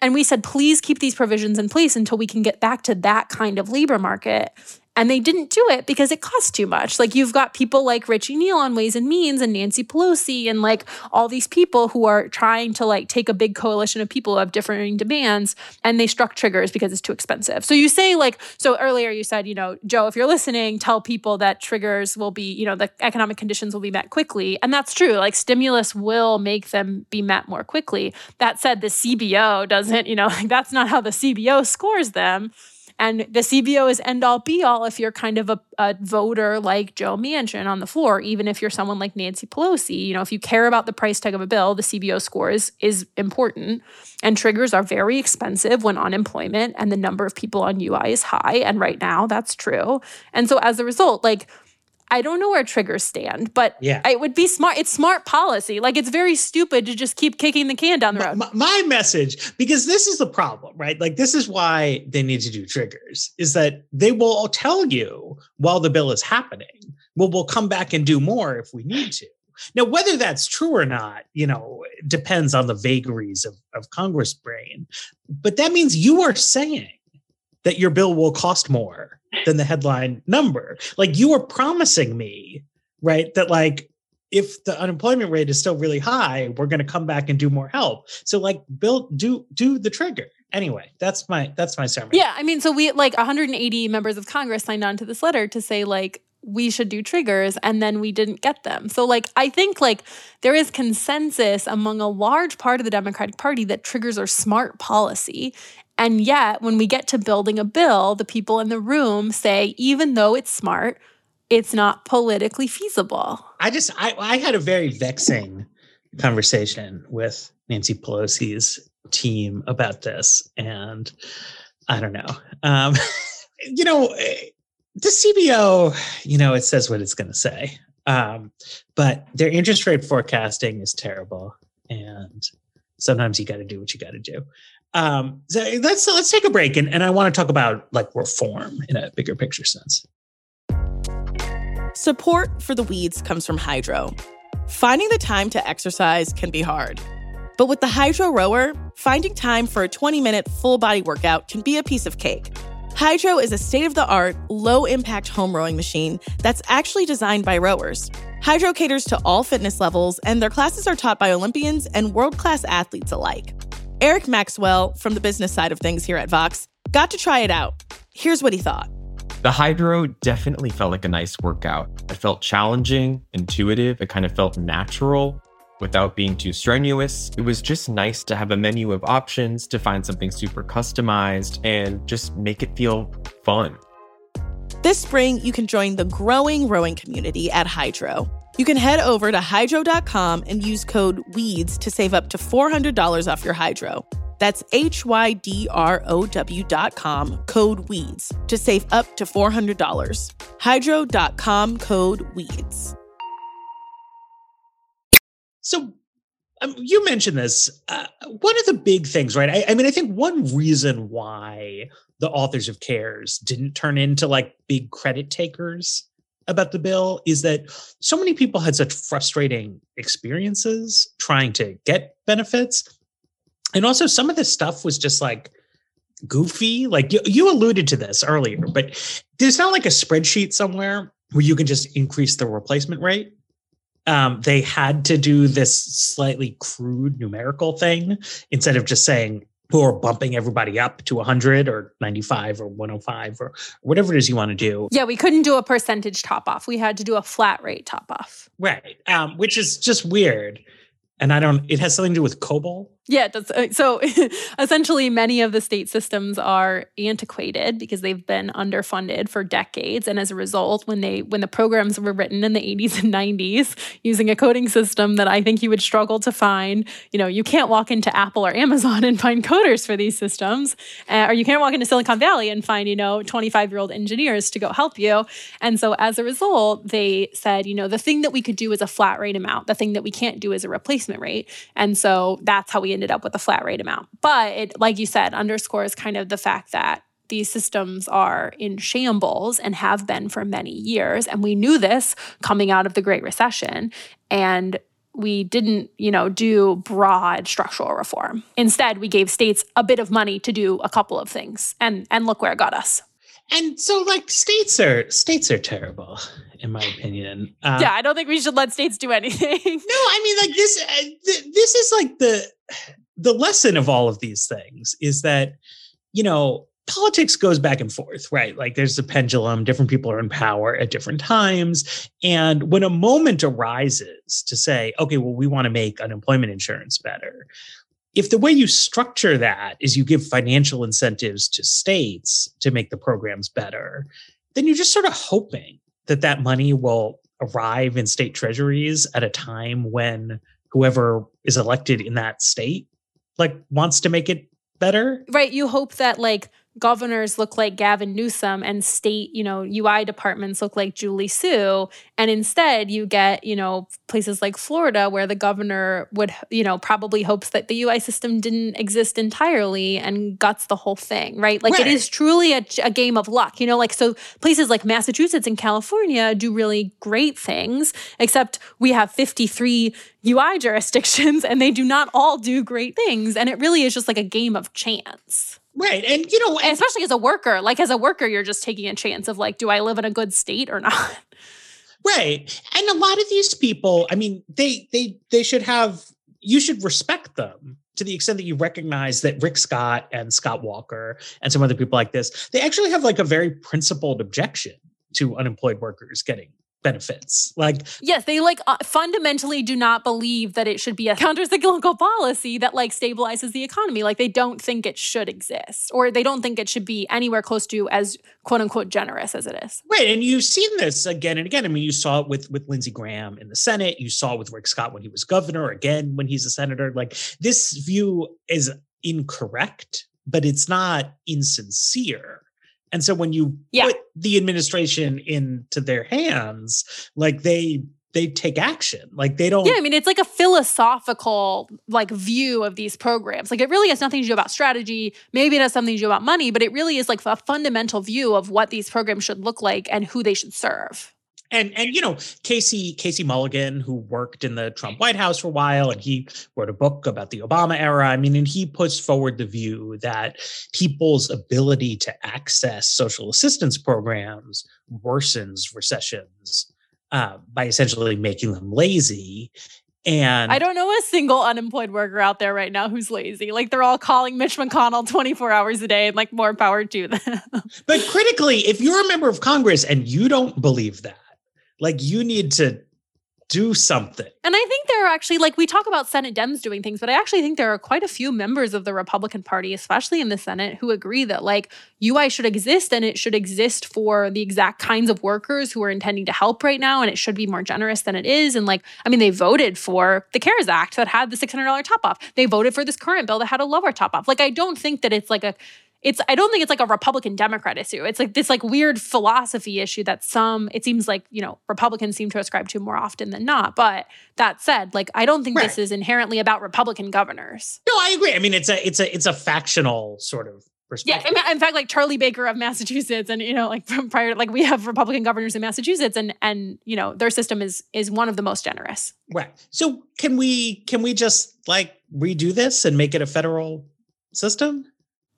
And we said, please keep these provisions in place until we can get back to that kind of labor market. And they didn't do it because it costs too much. Like you've got people like Richie Neal on Ways and Means and Nancy Pelosi and like all these people who are trying to like take a big coalition of people who have differing demands and they struck triggers because it's too expensive. So you say like, so earlier you said, you know, Joe, if you're listening, tell people that triggers will be, you know, the economic conditions will be met quickly. And that's true. Like stimulus will make them be met more quickly. That said, the CBO doesn't, you know, like (laughs) that's not how the CBO scores them. And the CBO is end all be all if you're kind of a, a voter like Joe Manchin on the floor, even if you're someone like Nancy Pelosi. You know, if you care about the price tag of a bill, the CBO score is, is important. And triggers are very expensive when unemployment and the number of people on UI is high. And right now, that's true. And so as a result, like, I don't know where triggers stand, but Yeah. it would be smart. It's smart policy. Like it's very stupid to just keep kicking the can down the road. my, my message because this is the problem right like this is why they need to do triggers is that they will tell you while the bill is happening well we'll come back and do more if we need to now whether that's true or not you know depends on the vagaries of, of congress brain but that means you are saying that your bill will cost more than the headline number like you are promising me right that like if the unemployment rate is still really high, we're going to come back and do more help. So like build do do the trigger. Anyway, that's my that's my sermon. Yeah, I mean, so we like 180 members of Congress signed on to this letter to say like we should do triggers and then we didn't get them. So like I think like there is consensus among a large part of the Democratic Party that triggers are smart policy. And yet when we get to building a bill, the people in the room say even though it's smart, it's not politically feasible. I just I I had a very vexing conversation with Nancy Pelosi's team about this and I don't know. Um (laughs) you know, the CBO, you know, it says what it's going to say. Um, but their interest rate forecasting is terrible, and sometimes you got to do what you got to do. Um, so let's let's take a break, and, and I want to talk about like reform in a bigger picture sense. Support for the weeds comes from Hydrow. Finding the time to exercise can be hard. But with the Hydrow Rower, finding time for a 20 minute full body workout can be a piece of cake. Hydrow is a state of the art, low impact home rowing machine that's actually designed by rowers. Hydrow caters to all fitness levels, and their classes are taught by Olympians and world class athletes alike. Eric Maxwell, from the business side of things here at Vox, got to try it out. Here's what he thought. The Hydrow definitely felt like a nice workout. It felt challenging, intuitive, it kind of felt natural without being too strenuous. It was just nice to have a menu of options to find something super customized and just make it feel fun. This spring, you can join the growing rowing community at Hydrow. You can head over to hydrow.com and use code WEEDS to save up to $400 off your hydrow. That's H Y D R O W dot com, code WEEDS, to save up to $400. Hydrow.com, code WEEDS. So um, you mentioned this. Uh, one of the big things, right? I, I, mean, I think one reason why the authors of CARES didn't turn into like big credit takers about the bill is that so many people had such frustrating experiences trying to get benefits. And also, some of this stuff was just like goofy. Like you, you alluded to this earlier, but there's not like a spreadsheet somewhere where you can just increase the replacement rate um, they had to do this slightly crude numerical thing instead of just saying who are bumping everybody up to 100 or 95 or 105 or whatever it is you want to do. Yeah, we couldn't do a percentage top off. We had to do a flat rate top off. Right. Um, which is just weird. And I don't, it has something to do with COBOL. Yeah, uh, so (laughs) essentially, many of the state systems are antiquated because they've been underfunded for decades, and as a result, when they when the programs were written in the 80s and 90s using a coding system that I think you would struggle to find, you know, you can't walk into Apple or Amazon (laughs) and find coders for these systems, uh, or you can't walk into Silicon Valley and find you know 25 year old engineers to go help you. And so as a result, they said, you know, the thing that we could do is a flat rate amount. The thing that we can't do is a replacement rate, and so that's how we ended up with a flat rate amount. But it, like you said, underscores kind of the fact that these systems are in shambles and have been for many years. And we knew this coming out of the Great Recession. And we didn't, you know, do broad structural reform. Instead, we gave states a bit of money to do a couple of things. And and look where it got us. And so like states are states are terrible in my opinion. Uh, yeah, I don't think we should let states do anything. no, I mean like this uh, th- this is like the the lesson of all of these things is that, you know, politics goes back and forth, right? Like there's a pendulum, different people are in power at different times. And when a moment arises to say, okay, well, we want to make unemployment insurance better, if the way you structure that is you give financial incentives to states to make the programs better, then you're just sort of hoping that that money will arrive in state treasuries at a time when whoever is elected in that state like wants to make it better. Right. You hope that like governors look like Gavin Newsom and state, you know, UI departments look like Julie Su. And instead you get, you know, places like Florida where the governor would, you know, probably hopes that the UI system didn't exist entirely and guts the whole thing, right? Like right. it is truly a, a game of luck, you know, like so places like Massachusetts and California do really great things, except we have 53 UI jurisdictions (laughs) and they do not all do great things. And it really is just like a game of chance. Right. And you know, and especially as a worker, like as a worker, you're just taking a chance of like, do I live in a good state or (laughs) not? Right. And a lot of these people, I mean, they they they should have you should respect them to the extent that you recognize that Rick Scott and Scott Walker and some other people like this, they actually have like a very principled objection to unemployed workers getting benefits. Like, yes, they like uh, fundamentally do not believe that it should be a (laughs) countercyclical policy that like stabilizes the economy. Like, they don't think it should exist, or they don't think it should be anywhere close to as quote unquote generous as it is. Right, and you've seen this again and again. I mean, you saw it with with Lindsey Graham in the Senate. You saw it with Rick Scott when he was governor. Again, when he's a senator. Like, this view is incorrect, but it's not insincere and so when you yeah. put the administration into their hands, like they they take action. Like they don't Yeah, I mean it's like a philosophical like view of these programs. Like it really has nothing to do about strategy. Maybe it has something to do about money, but it really is like a fundamental view of what these programs should look like and who they should serve and and you know Casey Casey Mulligan, who worked in the Trump White House for a while, and he wrote a book about the Obama era. I mean, and he puts forward the view that people's ability to access social assistance programs worsens recessions uh, by essentially making them lazy. And I don't know a single unemployed worker out there right now who's lazy. Like they're all calling Mitch McConnell 24 hours a day and like more power to them. but critically, if you're a member of Congress and you don't believe that, like you need to do something. And I think there are actually, like, we talk about Senate Dems doing things, but I actually think there are quite a few members of the Republican Party, especially in the Senate, who agree that, like, UI should exist and it should exist for the exact kinds of workers who are intending to help right now. And it should be more generous than it is. And, like, I mean, they voted for the CARES Act that had the $600 top off. They voted for this current bill that had a lower top off. Like, I don't think that it's like a, it's I don't think it's like a Republican Democrat issue. It's like this like weird philosophy issue that some it seems like, you know, Republicans seem to ascribe to more often than not. But that said, like I don't think right. this is inherently about Republican governors. No, I agree. I mean, it's a it's a it's a factional sort of perspective. yeah, in fact, like Charlie Baker of Massachusetts, and you know, like (laughs) from prior, like we have Republican governors in Massachusetts, and and you know, their system is is one of the most generous. Right. So can we can we just like redo this and make it a federal system?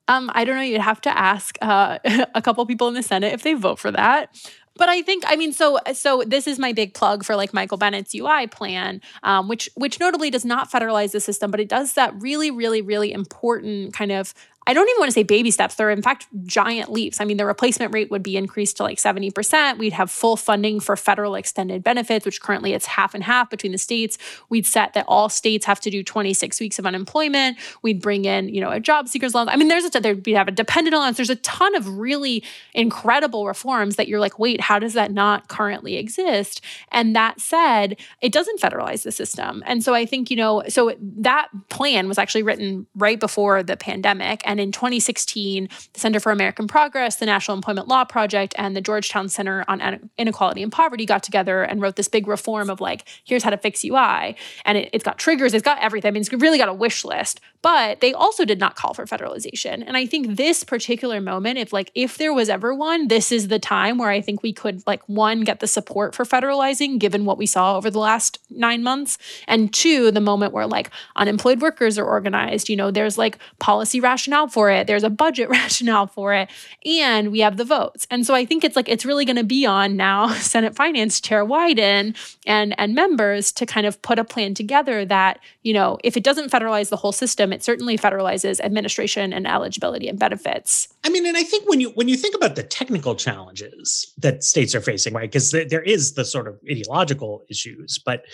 Um, I don't know. You'd have to ask uh, (laughs) a couple people in the Senate if they vote for that. But I think, I mean, so so this is my big plug for like Michael Bennet's UI plan, um, which which notably does not federalize the system, but it does that really, really, really important kind of I don't even want to say baby steps. They're in fact giant leaps. I mean, the replacement rate would be increased to like 70%. We'd have full funding for federal extended benefits, which currently it's half and half between the states. We'd set that all states have to do 26 weeks of unemployment. We'd bring in, you know, a job seekers loan. I mean, there's a there'd be have a dependent allowance. There's a ton of really incredible reforms that you're like, wait, how does that not currently exist? And that said, it doesn't federalize the system. And so I think, you know, so that plan was actually written right before the pandemic. And and in 2016, the Center for American Progress, the National Employment Law Project, and the Georgetown Center on Inequality and Poverty got together and wrote this big reform of like, here's how to fix UI. And it, has got triggers, it's got everything. I mean, it's really got a wish list. But they also did not call for federalization. And I think this particular moment, if like if there was ever one, this is the time where I think we could like one get the support for federalizing given what we saw over the last 9 months and two the moment where like unemployed workers are organized, you know, there's like policy rationale for it, there's a budget (laughs) rationale for it, and we have the votes. And so I think it's like it's really going to be on now (laughs) Senate Finance Chair Wyden and and members to kind of put a plan together that, you know, if it doesn't federalize the whole system system, it certainly federalizes administration and eligibility and benefits. I mean, and I think when you when you think about the technical challenges that states are facing, right? Because th- there is the sort of ideological issues, but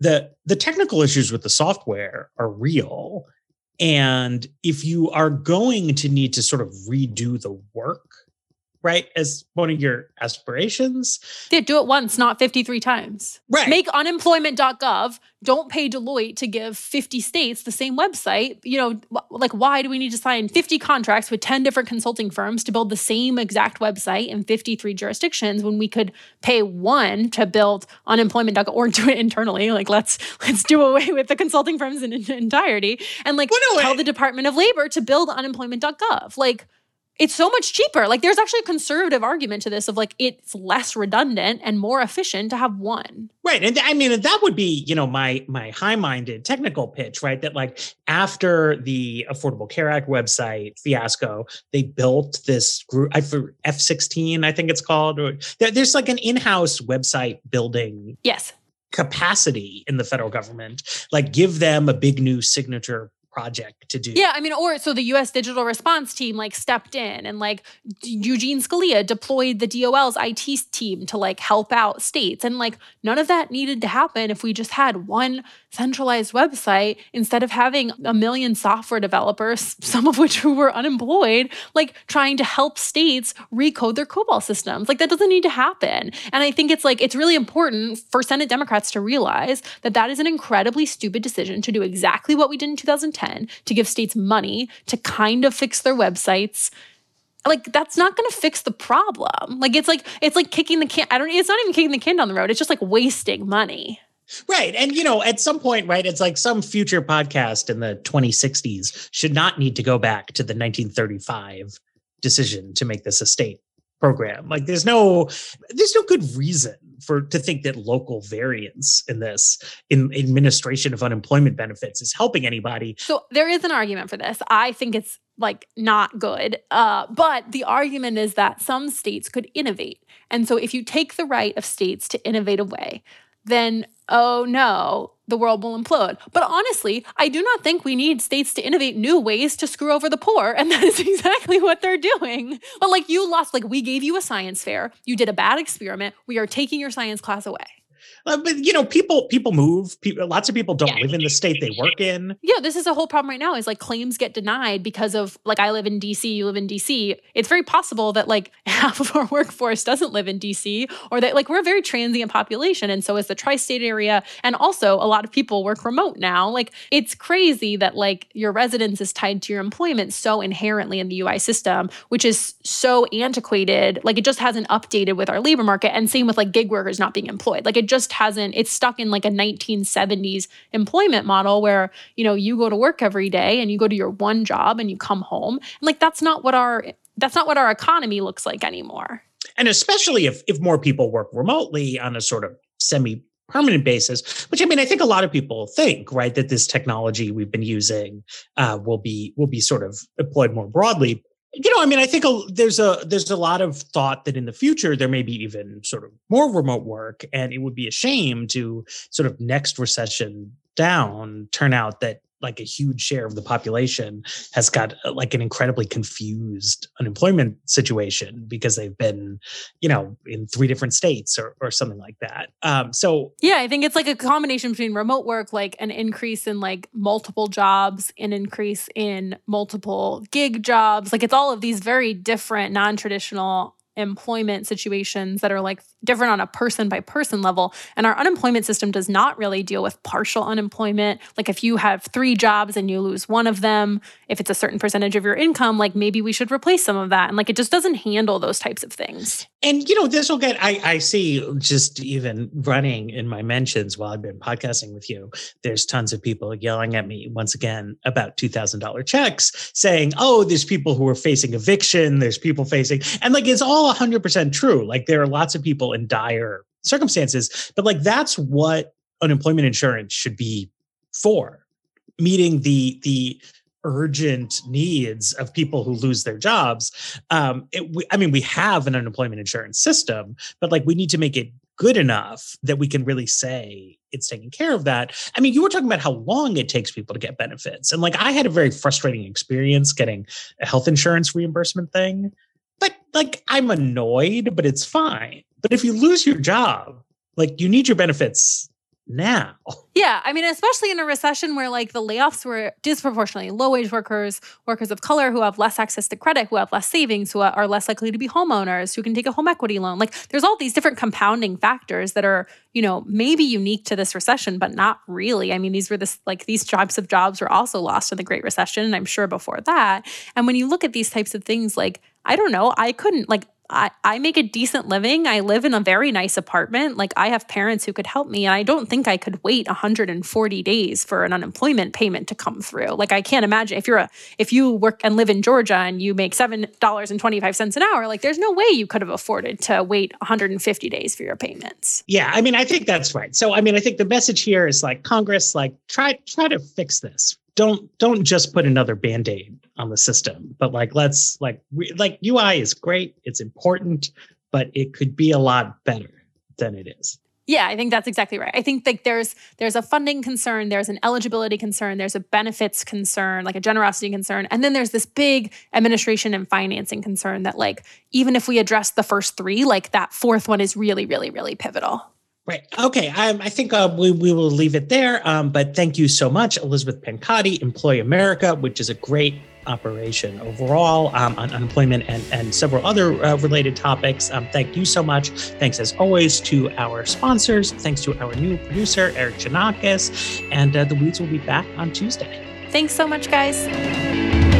the the technical issues with the software are real. And if you are going to need to sort of redo the work right? As one of your aspirations. Yeah do it once not 53 times. Right. Make unemployment.gov don't pay deloitte to give 50 states the same website. You know like why do we need to sign 50 contracts with 10 different consulting firms to build the same exact website in 53 jurisdictions when we could pay one to build unemployment.gov or do it internally? Like let's let's do away with the consulting firms in, in entirety and like well, no, tell the department of labor to build unemployment.gov like it's so much cheaper. Like there's actually a conservative argument to this of like it's less redundant and more efficient to have one. Right. And I mean that would be, you know, my my high-minded technical pitch, right? That like after the Affordable Care Act website fiasco, they built this group for F16, I think it's called. Or there's like an in-house website building. Yes. capacity in the federal government. Like give them a big new signature project to do. Yeah, I mean, or so the US digital response team like stepped in and like Eugene Scalia deployed the DOL's IT team to like help out states. And like none of that needed to happen if we just had one centralized website instead of having a million software developers, (laughs) some of which who were unemployed, like trying to help states recode their COBOL systems. Like that doesn't need to happen. And I think it's like it's really important for Senate Democrats to realize that that is an incredibly stupid decision to do exactly what we did in 2010 to give states money to kind of fix their websites like that's not going to fix the problem. Like it's like it's like kicking the can. I don't. It's not even kicking the can down the road. It's just like wasting money. Right. And, you know, at some point, right, it's like some future podcast in the 2060s should not need to go back to the 1935 decision to make this a state program. Like there's no there's no good reason for to think that local variance in this in administration of unemployment benefits is helping anybody. So there is an argument for this. I think it's like not good. Uh, but the argument is that some states could innovate. And so if you take the right of states to innovate away, then oh no, the world will implode. But honestly, I do not think we need states to innovate new ways to screw over the poor. And (laughs) that is exactly what they're doing. But like you lost, like we gave you a science fair, you did a bad experiment, we are taking your science class away. Uh, but you know, people people move. People, lots of people don't yeah. live in the state they work in. Yeah, this is a whole problem right now. Is like claims get denied because of like I live in DC, you live in DC. It's very possible that like (laughs) half of our workforce doesn't live in DC, or that like we're a very transient population, and so is the tri-state area. And also, a lot of people work remote now. Like it's crazy that like your residence is tied to your employment so inherently in the UI system, which is so antiquated. Like it just hasn't updated with our labor market, and same with like gig workers not being employed. Like it just hasn't it's stuck in like a 1970s employment model where you know you go to work every day and you go to your one job and you come home. And like that's not what our that's not what our economy looks like anymore. And especially if if more people work remotely on a sort of semi permanent basis which i mean i think a lot of people think right that this technology we've been using uh, will be will be sort of deployed more broadly you know i mean i think a, there's a there's a lot of thought that in the future there may be even sort of more remote work and it would be a shame to sort of next recession down turn out that like a huge share of the population has got uh, like an incredibly confused unemployment situation because they've been, you know, in three different states or, or something like that. Um, so yeah, I think it's like a combination between remote work, like an increase in like multiple jobs, an increase in multiple gig jobs. Like it's all of these very different non-traditional employment situations that are like different on a person by person level. And our unemployment system does not really deal with partial unemployment. Like if you have three jobs and you lose one of them, if it's a certain percentage of your income, like maybe we should replace some of that. And like it just doesn't handle those types of things. And you know, this will get I, I see just even running in my mentions while I've been podcasting with you, there's tons of people yelling at me once again about two thousand dollar checks, saying, Oh, there's people who are facing eviction, there's people facing and like it's all hundred percent true. Like there are lots of people in dire circumstances, but like that's what unemployment insurance should be for meeting the the urgent needs of people who lose their jobs um it, we, i mean we have an unemployment insurance system but like we need to make it good enough that we can really say it's taking care of that i mean you were talking about how long it takes people to get benefits and like i had a very frustrating experience getting a health insurance reimbursement thing like i'm annoyed but it's fine. But if you lose your job, like you need your benefits now. (laughs) Yeah, I mean, especially in a recession where like the layoffs were disproportionately low wage workers, workers of color who have less access to credit, who have less savings, who are less likely to be homeowners, who can take a home equity loan. Like there's all these different compounding factors that are, you know, maybe unique to this recession, but not really. I mean, these were this like these types of jobs were also lost in the Great Recession, and I'm sure before that. And when you look at these types of things, like I don't know, I couldn't like I, I make a decent living. I live in a very nice apartment. Like I have parents who could help me. And I don't think I could wait 140 days for an unemployment payment to come through. Like I can't imagine if you're a if you work and live in Georgia and you make seven dollars and 25 cents an hour, like there's no way you could have afforded to wait 150 days for your payments. Yeah, I mean, I think that's right. So I mean, I think the message here is like Congress, like try try to fix this don't don't just put another band-aid on the system but like let's like we, like ui is great it's important but it could be a lot better than it is Yeah, I think that's exactly right. I think like there's there's a funding concern, there's an eligibility concern, there's a benefits concern, like a generosity concern, and then there's this big administration and financing concern that like even if we address the first three, like that fourth one is really, really, really pivotal. Right. Okay. Um, I think uh, we, we will leave it there. Um, but thank you so much, Elizabeth Pancotti, Employ America, which is a great operation overall um, on unemployment and, and several other uh, related topics. Um, thank you so much. Thanks as always to our sponsors. Thanks to our new producer, Erikk Geannikis. And uh, the Weeds will be back on Tuesday. Thanks so much, guys.